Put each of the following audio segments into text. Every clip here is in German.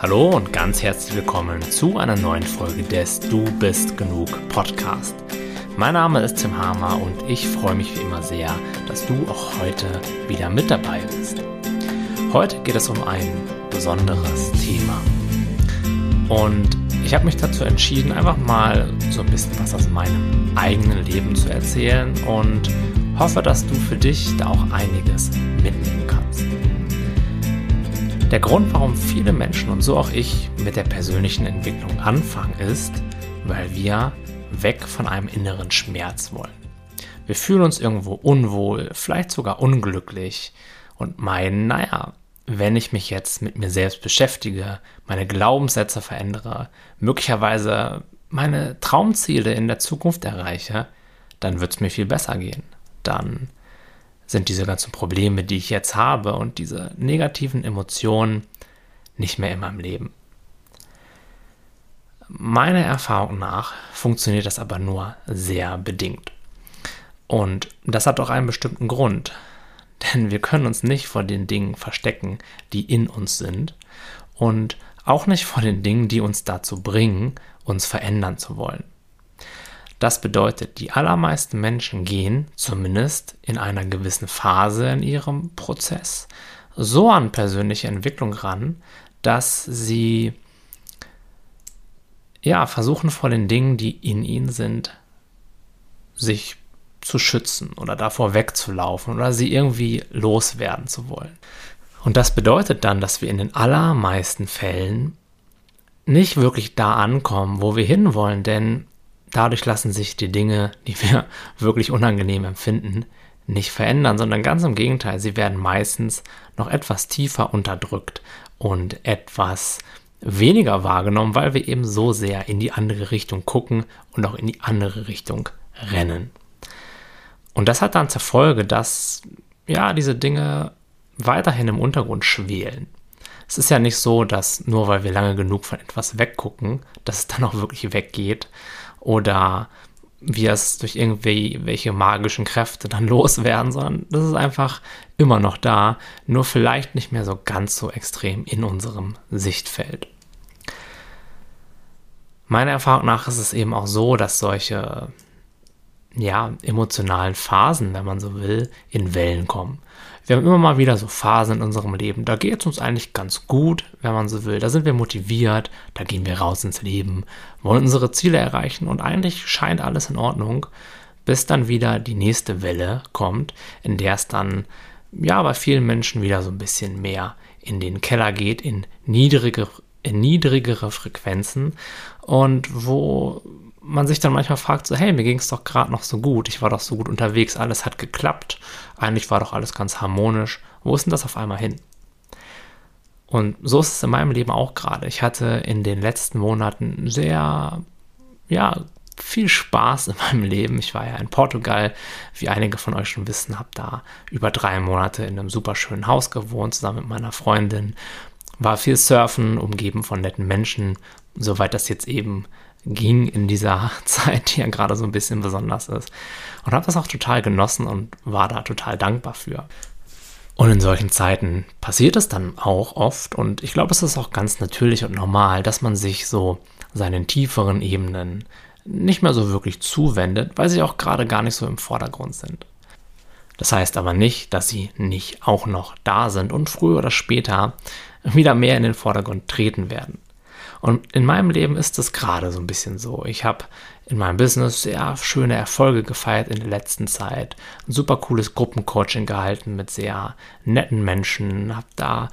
Hallo und ganz herzlich willkommen zu einer neuen Folge des Du bist genug Podcast. Mein Name ist Tim Hamer und ich freue mich wie immer sehr, dass du auch heute wieder mit dabei bist. Heute geht es um ein besonderes Thema. Und ich habe mich dazu entschieden, einfach mal so ein bisschen was aus meinem eigenen Leben zu erzählen und hoffe, dass du für dich da auch einiges mitnehmen kannst. Der Grund, warum viele Menschen und so auch ich mit der persönlichen Entwicklung anfangen, ist, weil wir weg von einem inneren Schmerz wollen. Wir fühlen uns irgendwo unwohl, vielleicht sogar unglücklich und meinen, naja, wenn ich mich jetzt mit mir selbst beschäftige, meine Glaubenssätze verändere, möglicherweise meine Traumziele in der Zukunft erreiche, dann wird es mir viel besser gehen. Dann sind diese ganzen Probleme, die ich jetzt habe und diese negativen Emotionen nicht mehr in meinem Leben. Meiner Erfahrung nach funktioniert das aber nur sehr bedingt. Und das hat auch einen bestimmten Grund. Denn wir können uns nicht vor den Dingen verstecken, die in uns sind und auch nicht vor den Dingen, die uns dazu bringen, uns verändern zu wollen. Das bedeutet, die allermeisten Menschen gehen, zumindest in einer gewissen Phase in ihrem Prozess, so an persönliche Entwicklung ran, dass sie ja versuchen vor den Dingen, die in ihnen sind, sich zu schützen oder davor wegzulaufen oder sie irgendwie loswerden zu wollen. Und das bedeutet dann, dass wir in den allermeisten Fällen nicht wirklich da ankommen, wo wir hinwollen, denn dadurch lassen sich die Dinge, die wir wirklich unangenehm empfinden, nicht verändern, sondern ganz im Gegenteil, sie werden meistens noch etwas tiefer unterdrückt und etwas weniger wahrgenommen, weil wir eben so sehr in die andere Richtung gucken und auch in die andere Richtung rennen. Und das hat dann zur Folge, dass ja diese Dinge weiterhin im Untergrund schwelen. Es ist ja nicht so, dass nur weil wir lange genug von etwas weggucken, dass es dann auch wirklich weggeht, oder wir es durch irgendwelche magischen Kräfte dann loswerden, sondern das ist einfach immer noch da, nur vielleicht nicht mehr so ganz so extrem in unserem Sichtfeld. Meiner Erfahrung nach ist es eben auch so, dass solche ja, emotionalen Phasen, wenn man so will, in Wellen kommen. Wir haben immer mal wieder so Phasen in unserem Leben, da geht es uns eigentlich ganz gut, wenn man so will. Da sind wir motiviert, da gehen wir raus ins Leben, wollen unsere Ziele erreichen und eigentlich scheint alles in Ordnung, bis dann wieder die nächste Welle kommt, in der es dann ja bei vielen Menschen wieder so ein bisschen mehr in den Keller geht, in niedrige, in niedrigere Frequenzen und wo man sich dann manchmal fragt, so, hey, mir ging es doch gerade noch so gut, ich war doch so gut unterwegs, alles hat geklappt, eigentlich war doch alles ganz harmonisch, wo ist denn das auf einmal hin? Und so ist es in meinem Leben auch gerade. Ich hatte in den letzten Monaten sehr, ja, viel Spaß in meinem Leben. Ich war ja in Portugal, wie einige von euch schon wissen, habe da über drei Monate in einem super schönen Haus gewohnt, zusammen mit meiner Freundin. War viel surfen, umgeben von netten Menschen, soweit das jetzt eben ging in dieser Zeit, die ja gerade so ein bisschen besonders ist. Und habe das auch total genossen und war da total dankbar für. Und in solchen Zeiten passiert es dann auch oft und ich glaube, es ist auch ganz natürlich und normal, dass man sich so seinen tieferen Ebenen nicht mehr so wirklich zuwendet, weil sie auch gerade gar nicht so im Vordergrund sind. Das heißt aber nicht, dass sie nicht auch noch da sind und früher oder später wieder mehr in den Vordergrund treten werden. Und in meinem Leben ist es gerade so ein bisschen so. Ich habe in meinem Business sehr schöne Erfolge gefeiert in der letzten Zeit. Ein super cooles Gruppencoaching gehalten mit sehr netten Menschen. Habe da,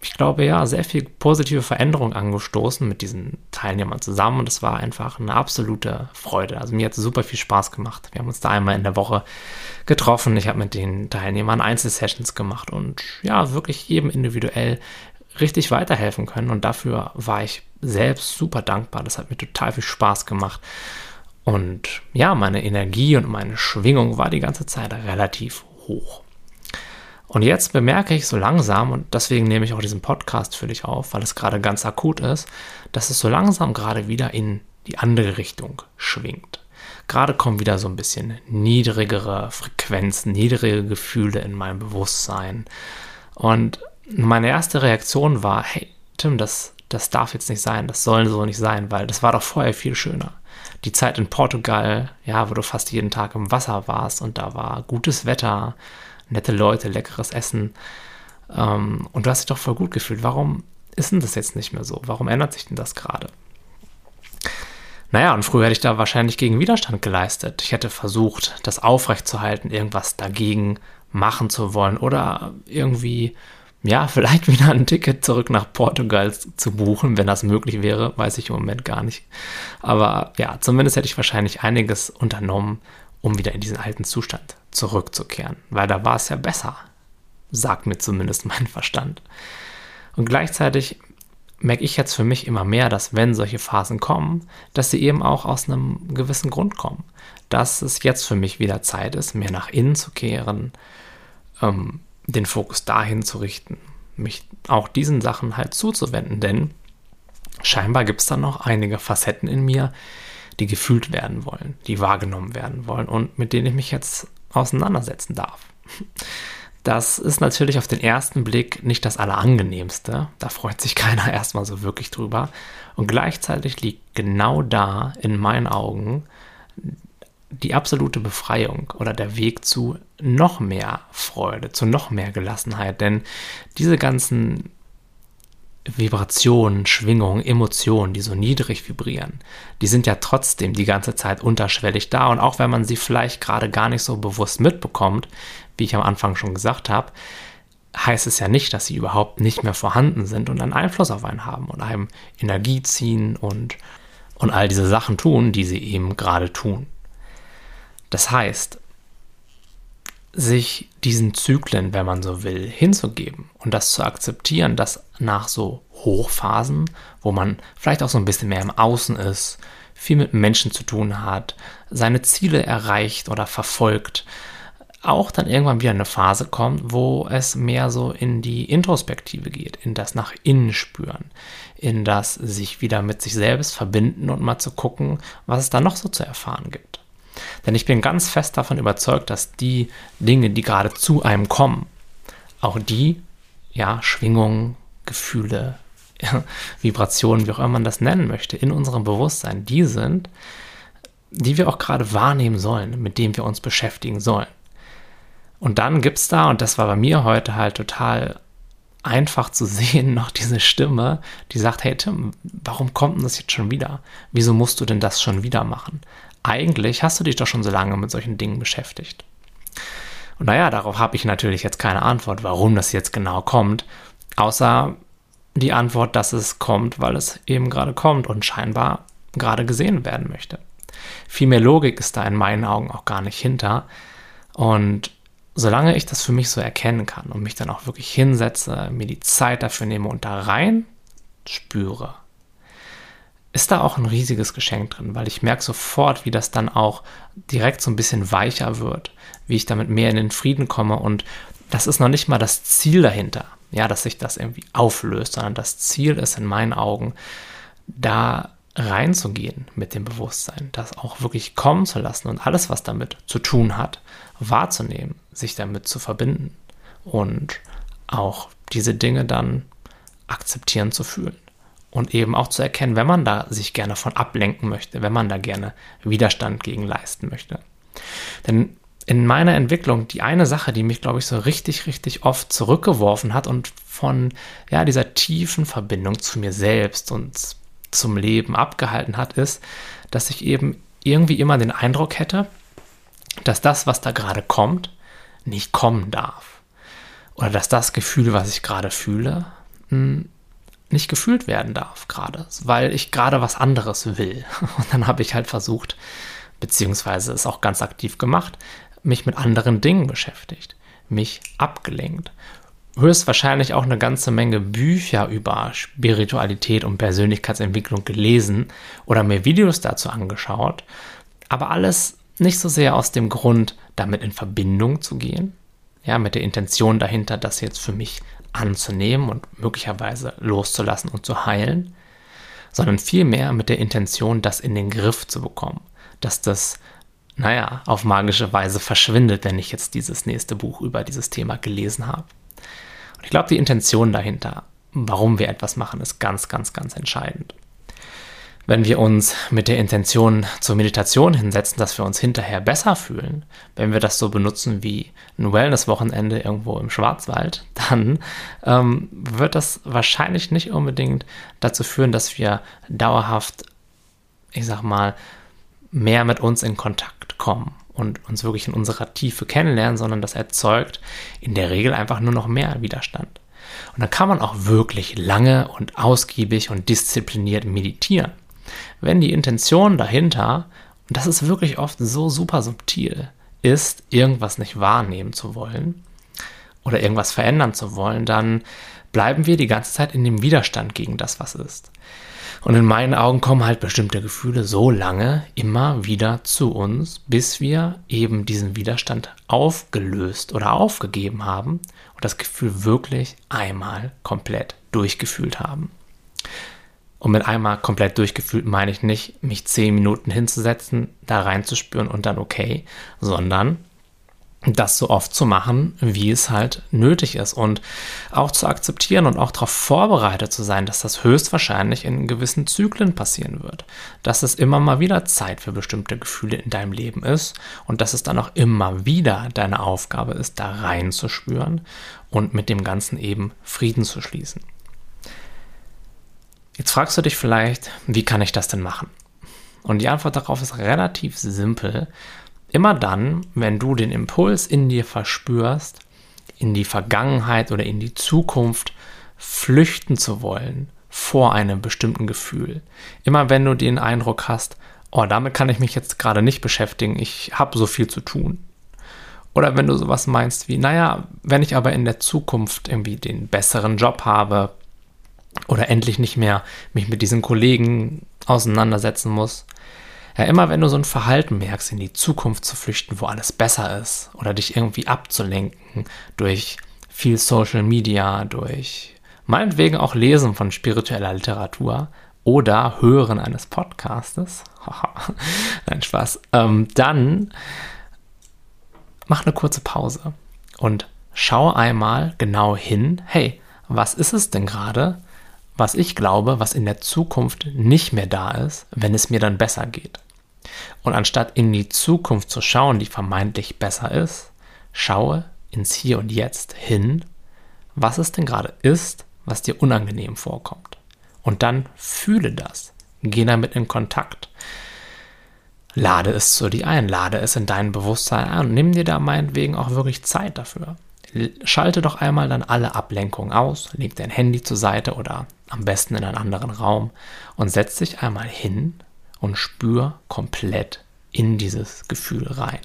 ich glaube, ja, sehr viel positive Veränderung angestoßen mit diesen Teilnehmern zusammen. Und es war einfach eine absolute Freude. Also mir hat es super viel Spaß gemacht. Wir haben uns da einmal in der Woche getroffen. Ich habe mit den Teilnehmern Einzelsessions gemacht und ja, wirklich jedem individuell richtig weiterhelfen können. Und dafür war ich selbst super dankbar. Das hat mir total viel Spaß gemacht. Und ja, meine Energie und meine Schwingung war die ganze Zeit relativ hoch. Und jetzt bemerke ich so langsam, und deswegen nehme ich auch diesen Podcast für dich auf, weil es gerade ganz akut ist, dass es so langsam gerade wieder in die andere Richtung schwingt. Gerade kommen wieder so ein bisschen niedrigere Frequenzen, niedrige Gefühle in mein Bewusstsein. Und meine erste Reaktion war, hey, Tim, das, das darf jetzt nicht sein, das soll so nicht sein, weil das war doch vorher viel schöner. Die Zeit in Portugal, ja, wo du fast jeden Tag im Wasser warst und da war gutes Wetter, nette Leute, leckeres Essen ähm, und du hast dich doch voll gut gefühlt. Warum ist denn das jetzt nicht mehr so? Warum ändert sich denn das gerade? Naja, und früher hätte ich da wahrscheinlich gegen Widerstand geleistet. Ich hätte versucht, das aufrechtzuerhalten, irgendwas dagegen machen zu wollen oder irgendwie, ja, vielleicht wieder ein Ticket zurück nach Portugal zu buchen, wenn das möglich wäre, weiß ich im Moment gar nicht. Aber ja, zumindest hätte ich wahrscheinlich einiges unternommen, um wieder in diesen alten Zustand zurückzukehren, weil da war es ja besser, sagt mir zumindest mein Verstand. Und gleichzeitig merke ich jetzt für mich immer mehr, dass wenn solche Phasen kommen, dass sie eben auch aus einem gewissen Grund kommen. Dass es jetzt für mich wieder Zeit ist, mehr nach innen zu kehren, ähm, den Fokus dahin zu richten, mich auch diesen Sachen halt zuzuwenden, denn scheinbar gibt es da noch einige Facetten in mir, die gefühlt werden wollen, die wahrgenommen werden wollen und mit denen ich mich jetzt auseinandersetzen darf. Das ist natürlich auf den ersten Blick nicht das Allerangenehmste. Da freut sich keiner erstmal so wirklich drüber. Und gleichzeitig liegt genau da in meinen Augen die absolute Befreiung oder der Weg zu noch mehr Freude, zu noch mehr Gelassenheit. Denn diese ganzen Vibrationen, Schwingungen, Emotionen, die so niedrig vibrieren, die sind ja trotzdem die ganze Zeit unterschwellig da. Und auch wenn man sie vielleicht gerade gar nicht so bewusst mitbekommt, wie ich am Anfang schon gesagt habe, heißt es ja nicht, dass sie überhaupt nicht mehr vorhanden sind und einen Einfluss auf einen haben und einem Energie ziehen und, und all diese Sachen tun, die sie eben gerade tun. Das heißt, sich diesen Zyklen, wenn man so will, hinzugeben und das zu akzeptieren, dass nach so Hochphasen, wo man vielleicht auch so ein bisschen mehr im Außen ist, viel mit Menschen zu tun hat, seine Ziele erreicht oder verfolgt, auch dann irgendwann wieder eine Phase kommt, wo es mehr so in die Introspektive geht, in das nach innen spüren, in das sich wieder mit sich selbst verbinden und mal zu gucken, was es da noch so zu erfahren gibt. Denn ich bin ganz fest davon überzeugt, dass die Dinge, die gerade zu einem kommen, auch die, ja, Schwingungen, Gefühle, Vibrationen, wie auch immer man das nennen möchte, in unserem Bewusstsein, die sind, die wir auch gerade wahrnehmen sollen, mit denen wir uns beschäftigen sollen. Und dann gibt es da, und das war bei mir heute halt total einfach zu sehen, noch diese Stimme, die sagt, hey Tim, warum kommt denn das jetzt schon wieder? Wieso musst du denn das schon wieder machen? Eigentlich hast du dich doch schon so lange mit solchen Dingen beschäftigt. Und naja, darauf habe ich natürlich jetzt keine Antwort, warum das jetzt genau kommt, außer die Antwort, dass es kommt, weil es eben gerade kommt und scheinbar gerade gesehen werden möchte. Viel mehr Logik ist da in meinen Augen auch gar nicht hinter. Und solange ich das für mich so erkennen kann und mich dann auch wirklich hinsetze, mir die Zeit dafür nehme und da rein spüre, ist da auch ein riesiges Geschenk drin, weil ich merke sofort, wie das dann auch direkt so ein bisschen weicher wird, wie ich damit mehr in den Frieden komme und das ist noch nicht mal das Ziel dahinter, ja, dass sich das irgendwie auflöst, sondern das Ziel ist in meinen Augen, da reinzugehen mit dem Bewusstsein, das auch wirklich kommen zu lassen und alles, was damit zu tun hat, wahrzunehmen, sich damit zu verbinden und auch diese Dinge dann akzeptieren zu fühlen. Und eben auch zu erkennen, wenn man da sich gerne von ablenken möchte, wenn man da gerne Widerstand gegen leisten möchte. Denn in meiner Entwicklung die eine Sache, die mich, glaube ich, so richtig, richtig oft zurückgeworfen hat und von ja, dieser tiefen Verbindung zu mir selbst und zum Leben abgehalten hat, ist, dass ich eben irgendwie immer den Eindruck hätte, dass das, was da gerade kommt, nicht kommen darf. Oder dass das Gefühl, was ich gerade fühle, hm, nicht gefühlt werden darf gerade, weil ich gerade was anderes will. Und dann habe ich halt versucht, beziehungsweise es auch ganz aktiv gemacht, mich mit anderen Dingen beschäftigt, mich abgelenkt höchstwahrscheinlich auch eine ganze Menge Bücher über Spiritualität und Persönlichkeitsentwicklung gelesen oder mir Videos dazu angeschaut, aber alles nicht so sehr aus dem Grund, damit in Verbindung zu gehen, ja, mit der Intention dahinter, das jetzt für mich anzunehmen und möglicherweise loszulassen und zu heilen, sondern vielmehr mit der Intention, das in den Griff zu bekommen, dass das, naja, auf magische Weise verschwindet, wenn ich jetzt dieses nächste Buch über dieses Thema gelesen habe. Ich glaube, die Intention dahinter warum wir etwas machen, ist ganz, ganz, ganz entscheidend. Wenn wir uns mit der Intention zur Meditation hinsetzen, dass wir uns hinterher besser fühlen, wenn wir das so benutzen wie ein Wellness-Wochenende irgendwo im Schwarzwald, dann ähm, wird das wahrscheinlich nicht unbedingt dazu führen, dass wir dauerhaft, ich sag mal, mehr mit uns in Kontakt kommen und uns wirklich in unserer Tiefe kennenlernen, sondern das erzeugt in der Regel einfach nur noch mehr Widerstand. Und dann kann man auch wirklich lange und ausgiebig und diszipliniert meditieren. Wenn die Intention dahinter, und das ist wirklich oft so super subtil, ist, irgendwas nicht wahrnehmen zu wollen oder irgendwas verändern zu wollen, dann bleiben wir die ganze Zeit in dem Widerstand gegen das, was ist. Und in meinen Augen kommen halt bestimmte Gefühle so lange immer wieder zu uns, bis wir eben diesen Widerstand aufgelöst oder aufgegeben haben und das Gefühl wirklich einmal komplett durchgefühlt haben. Und mit einmal komplett durchgefühlt meine ich nicht, mich zehn Minuten hinzusetzen, da reinzuspüren und dann okay, sondern das so oft zu machen, wie es halt nötig ist und auch zu akzeptieren und auch darauf vorbereitet zu sein, dass das höchstwahrscheinlich in gewissen Zyklen passieren wird, dass es immer mal wieder Zeit für bestimmte Gefühle in deinem Leben ist und dass es dann auch immer wieder deine Aufgabe ist, da reinzuspüren und mit dem Ganzen eben Frieden zu schließen. Jetzt fragst du dich vielleicht, wie kann ich das denn machen? Und die Antwort darauf ist relativ simpel Immer dann, wenn du den Impuls in dir verspürst, in die Vergangenheit oder in die Zukunft flüchten zu wollen vor einem bestimmten Gefühl. Immer wenn du den Eindruck hast, oh, damit kann ich mich jetzt gerade nicht beschäftigen, ich habe so viel zu tun. Oder wenn du sowas meinst wie, naja, wenn ich aber in der Zukunft irgendwie den besseren Job habe oder endlich nicht mehr mich mit diesen Kollegen auseinandersetzen muss, ja, immer wenn du so ein Verhalten merkst, in die Zukunft zu flüchten, wo alles besser ist, oder dich irgendwie abzulenken durch viel Social Media, durch meinetwegen auch Lesen von spiritueller Literatur oder Hören eines Podcastes, nein, Spaß, ähm, dann mach eine kurze Pause und schau einmal genau hin, hey, was ist es denn gerade, was ich glaube, was in der Zukunft nicht mehr da ist, wenn es mir dann besser geht. Und anstatt in die Zukunft zu schauen, die vermeintlich besser ist, schaue ins Hier und Jetzt hin, was es denn gerade ist, was dir unangenehm vorkommt. Und dann fühle das. Geh damit in Kontakt. Lade es zu dir ein, lade es in dein Bewusstsein ein und nimm dir da meinetwegen auch wirklich Zeit dafür. Schalte doch einmal dann alle Ablenkungen aus, leg dein Handy zur Seite oder am besten in einen anderen Raum und setz dich einmal hin und spür komplett in dieses Gefühl rein.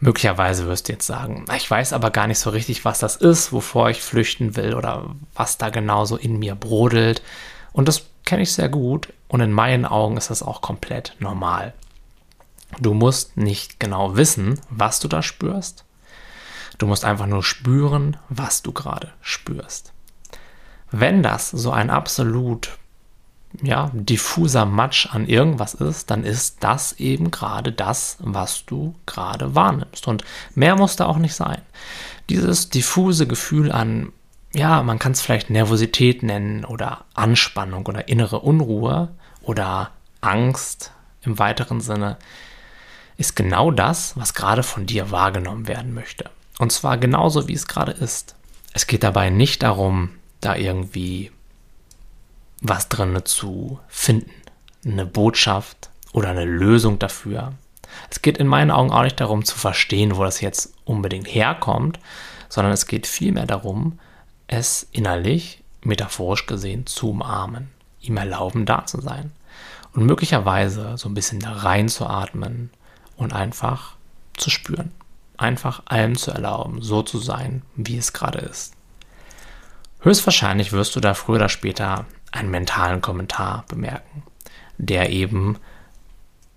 Möglicherweise wirst du jetzt sagen, ich weiß aber gar nicht so richtig, was das ist, wovor ich flüchten will oder was da genauso in mir brodelt. Und das kenne ich sehr gut und in meinen Augen ist das auch komplett normal. Du musst nicht genau wissen, was du da spürst. Du musst einfach nur spüren, was du gerade spürst. Wenn das so ein absolut ja, diffuser Matsch an irgendwas ist, dann ist das eben gerade das, was du gerade wahrnimmst. Und mehr muss da auch nicht sein. Dieses diffuse Gefühl an, ja, man kann es vielleicht Nervosität nennen oder Anspannung oder innere Unruhe oder Angst im weiteren Sinne, ist genau das, was gerade von dir wahrgenommen werden möchte. Und zwar genauso, wie es gerade ist. Es geht dabei nicht darum, da irgendwie was drin zu finden. Eine Botschaft oder eine Lösung dafür. Es geht in meinen Augen auch nicht darum zu verstehen, wo das jetzt unbedingt herkommt, sondern es geht vielmehr darum, es innerlich, metaphorisch gesehen, zu umarmen, ihm erlauben, da zu sein. Und möglicherweise so ein bisschen da reinzuatmen und einfach zu spüren. Einfach allem zu erlauben, so zu sein, wie es gerade ist. Höchstwahrscheinlich wirst du da früher oder später einen mentalen Kommentar bemerken, der eben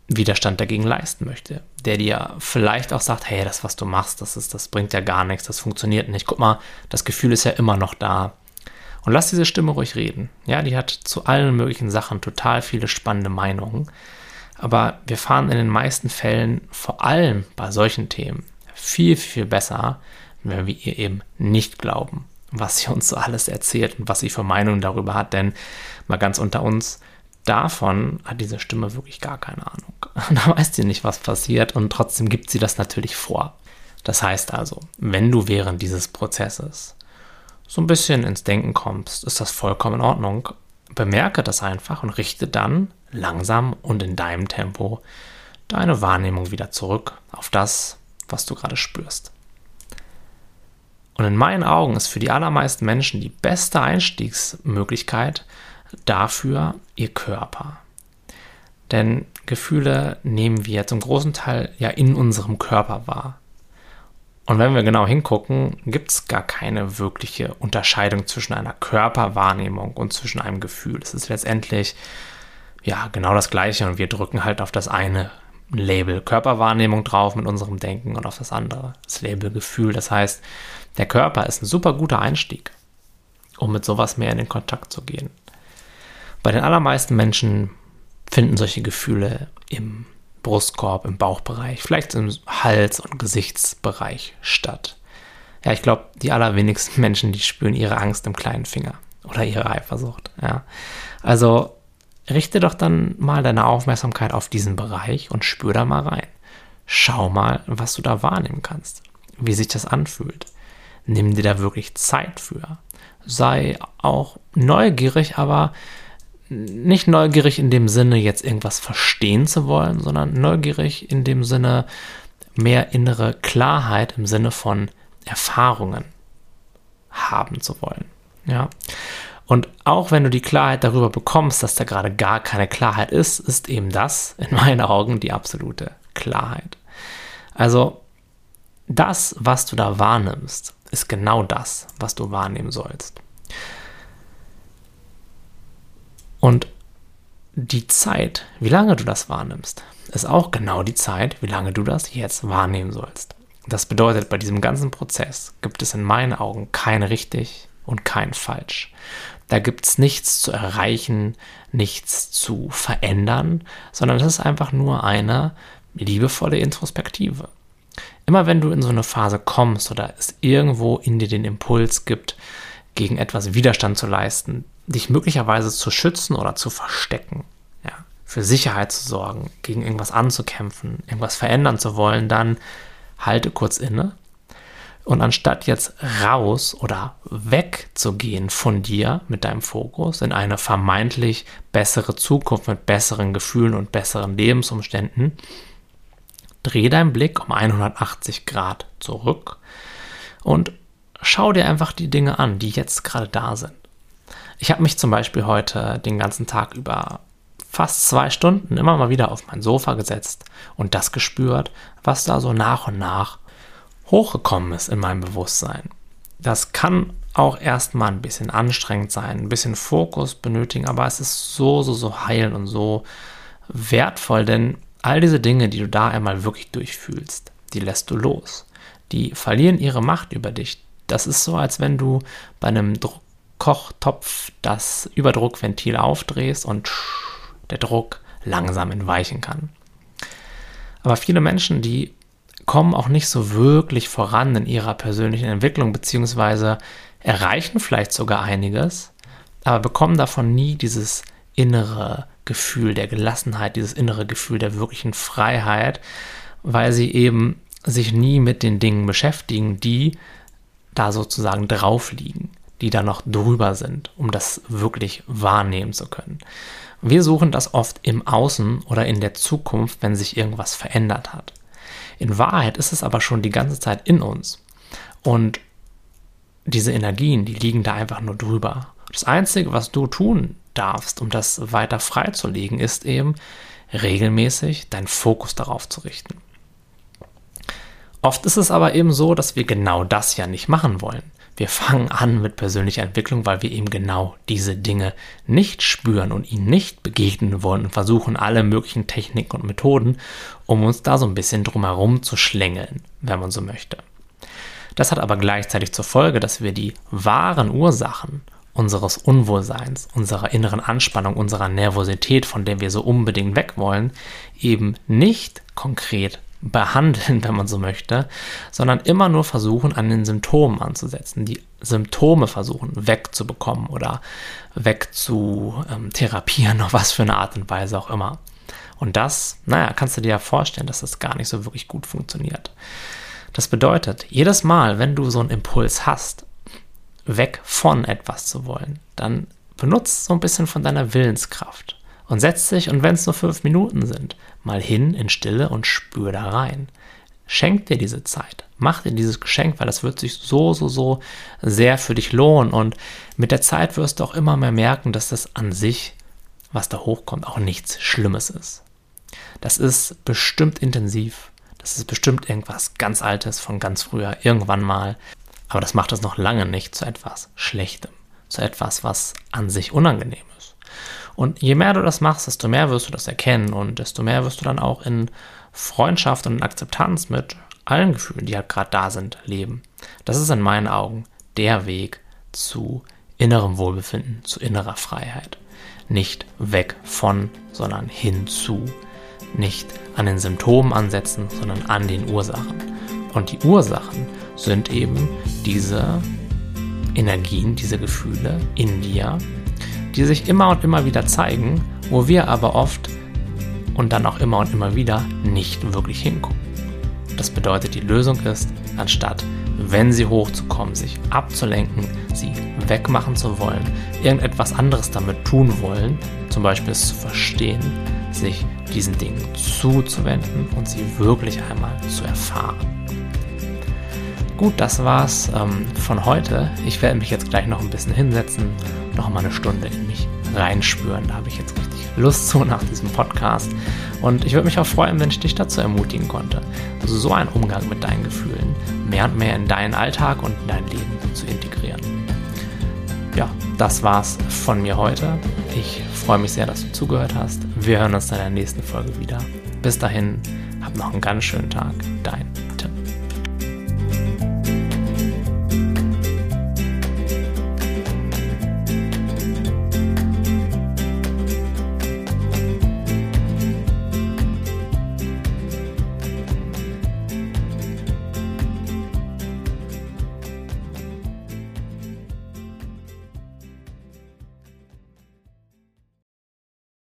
Widerstand dagegen leisten möchte, der dir vielleicht auch sagt, hey, das, was du machst, das, ist, das bringt ja gar nichts, das funktioniert nicht. Guck mal, das Gefühl ist ja immer noch da. Und lass diese Stimme ruhig reden. Ja, die hat zu allen möglichen Sachen total viele spannende Meinungen. Aber wir fahren in den meisten Fällen, vor allem bei solchen Themen, viel, viel besser, wenn wir ihr eben nicht glauben was sie uns so alles erzählt und was sie für Meinungen darüber hat. Denn mal ganz unter uns, davon hat diese Stimme wirklich gar keine Ahnung. Da weiß sie nicht, was passiert und trotzdem gibt sie das natürlich vor. Das heißt also, wenn du während dieses Prozesses so ein bisschen ins Denken kommst, ist das vollkommen in Ordnung. Bemerke das einfach und richte dann langsam und in deinem Tempo deine Wahrnehmung wieder zurück auf das, was du gerade spürst. Und in meinen Augen ist für die allermeisten Menschen die beste Einstiegsmöglichkeit dafür ihr Körper. Denn Gefühle nehmen wir zum großen Teil ja in unserem Körper wahr. Und wenn wir genau hingucken, gibt es gar keine wirkliche Unterscheidung zwischen einer Körperwahrnehmung und zwischen einem Gefühl. Es ist letztendlich ja genau das Gleiche und wir drücken halt auf das eine Label Körperwahrnehmung drauf mit unserem Denken und auf das andere das Label Gefühl. Das heißt, der Körper ist ein super guter Einstieg, um mit sowas mehr in den Kontakt zu gehen. Bei den allermeisten Menschen finden solche Gefühle im Brustkorb, im Bauchbereich, vielleicht im Hals- und Gesichtsbereich statt. Ja, ich glaube, die allerwenigsten Menschen, die spüren ihre Angst im kleinen Finger oder ihre Eifersucht. Ja. Also richte doch dann mal deine Aufmerksamkeit auf diesen Bereich und spür da mal rein. Schau mal, was du da wahrnehmen kannst, wie sich das anfühlt. Nimm dir da wirklich Zeit für. Sei auch neugierig, aber nicht neugierig in dem Sinne, jetzt irgendwas verstehen zu wollen, sondern neugierig in dem Sinne, mehr innere Klarheit im Sinne von Erfahrungen haben zu wollen. Ja. Und auch wenn du die Klarheit darüber bekommst, dass da gerade gar keine Klarheit ist, ist eben das in meinen Augen die absolute Klarheit. Also das, was du da wahrnimmst, ist genau das, was du wahrnehmen sollst. Und die Zeit, wie lange du das wahrnimmst, ist auch genau die Zeit, wie lange du das jetzt wahrnehmen sollst. Das bedeutet, bei diesem ganzen Prozess gibt es in meinen Augen kein richtig und kein falsch. Da gibt es nichts zu erreichen, nichts zu verändern, sondern es ist einfach nur eine liebevolle Introspektive. Immer wenn du in so eine Phase kommst oder es irgendwo in dir den Impuls gibt, gegen etwas Widerstand zu leisten, dich möglicherweise zu schützen oder zu verstecken, ja, für Sicherheit zu sorgen, gegen irgendwas anzukämpfen, irgendwas verändern zu wollen, dann halte kurz inne. Und anstatt jetzt raus oder wegzugehen von dir mit deinem Fokus in eine vermeintlich bessere Zukunft mit besseren Gefühlen und besseren Lebensumständen, dreh deinen Blick um 180 Grad zurück und schau dir einfach die Dinge an, die jetzt gerade da sind. Ich habe mich zum Beispiel heute den ganzen Tag über fast zwei Stunden immer mal wieder auf mein Sofa gesetzt und das gespürt, was da so nach und nach hochgekommen ist in meinem Bewusstsein. Das kann auch erstmal ein bisschen anstrengend sein, ein bisschen Fokus benötigen, aber es ist so, so, so heilend und so wertvoll, denn all diese Dinge, die du da einmal wirklich durchfühlst, die lässt du los. Die verlieren ihre Macht über dich. Das ist so, als wenn du bei einem Kochtopf das Überdruckventil aufdrehst und der Druck langsam entweichen kann. Aber viele Menschen, die kommen auch nicht so wirklich voran in ihrer persönlichen Entwicklung, beziehungsweise erreichen vielleicht sogar einiges, aber bekommen davon nie dieses innere Gefühl der Gelassenheit, dieses innere Gefühl der wirklichen Freiheit, weil sie eben sich nie mit den Dingen beschäftigen, die da sozusagen drauf liegen die da noch drüber sind, um das wirklich wahrnehmen zu können. Wir suchen das oft im Außen oder in der Zukunft, wenn sich irgendwas verändert hat. In Wahrheit ist es aber schon die ganze Zeit in uns. Und diese Energien, die liegen da einfach nur drüber. Das Einzige, was du tun darfst, um das weiter freizulegen, ist eben regelmäßig deinen Fokus darauf zu richten. Oft ist es aber eben so, dass wir genau das ja nicht machen wollen. Wir fangen an mit persönlicher Entwicklung, weil wir eben genau diese Dinge nicht spüren und ihnen nicht begegnen wollen und versuchen alle möglichen Techniken und Methoden, um uns da so ein bisschen drumherum zu schlängeln, wenn man so möchte. Das hat aber gleichzeitig zur Folge, dass wir die wahren Ursachen unseres Unwohlseins, unserer inneren Anspannung, unserer Nervosität, von der wir so unbedingt weg wollen, eben nicht konkret behandeln, wenn man so möchte, sondern immer nur versuchen, an den Symptomen anzusetzen, die Symptome versuchen wegzubekommen oder wegzutherapieren, auf was für eine Art und Weise auch immer. Und das, naja, kannst du dir ja vorstellen, dass das gar nicht so wirklich gut funktioniert. Das bedeutet, jedes Mal, wenn du so einen Impuls hast, weg von etwas zu wollen, dann benutzt so ein bisschen von deiner Willenskraft und setz dich, und wenn es nur fünf Minuten sind, mal hin in Stille und spür da rein. Schenk dir diese Zeit. Mach dir dieses Geschenk, weil das wird sich so, so, so sehr für dich lohnen. Und mit der Zeit wirst du auch immer mehr merken, dass das an sich, was da hochkommt, auch nichts Schlimmes ist. Das ist bestimmt intensiv. Das ist bestimmt irgendwas ganz Altes von ganz früher, irgendwann mal. Aber das macht es noch lange nicht zu etwas Schlechtem, zu etwas, was an sich unangenehm ist. Und je mehr du das machst, desto mehr wirst du das erkennen und desto mehr wirst du dann auch in Freundschaft und Akzeptanz mit allen Gefühlen, die halt gerade da sind, leben. Das ist in meinen Augen der Weg zu innerem Wohlbefinden, zu innerer Freiheit. Nicht weg von, sondern hin zu. Nicht an den Symptomen ansetzen, sondern an den Ursachen. Und die Ursachen sind eben diese Energien, diese Gefühle in dir, die sich immer und immer wieder zeigen, wo wir aber oft und dann auch immer und immer wieder nicht wirklich hingucken. Das bedeutet, die Lösung ist, anstatt, wenn sie hochzukommen, sich abzulenken, sie wegmachen zu wollen, irgendetwas anderes damit tun wollen, zum Beispiel es zu verstehen, sich diesen Dingen zuzuwenden und sie wirklich einmal zu erfahren. Gut, das war's ähm, von heute. Ich werde mich jetzt gleich noch ein bisschen hinsetzen, noch mal eine Stunde in mich reinspüren. Da habe ich jetzt richtig Lust zu nach diesem Podcast. Und ich würde mich auch freuen, wenn ich dich dazu ermutigen konnte, also so einen Umgang mit deinen Gefühlen mehr und mehr in deinen Alltag und in dein Leben zu integrieren. Ja, das war's von mir heute. Ich freue mich sehr, dass du zugehört hast. Wir hören uns dann in der nächsten Folge wieder. Bis dahin, hab noch einen ganz schönen Tag. Dein.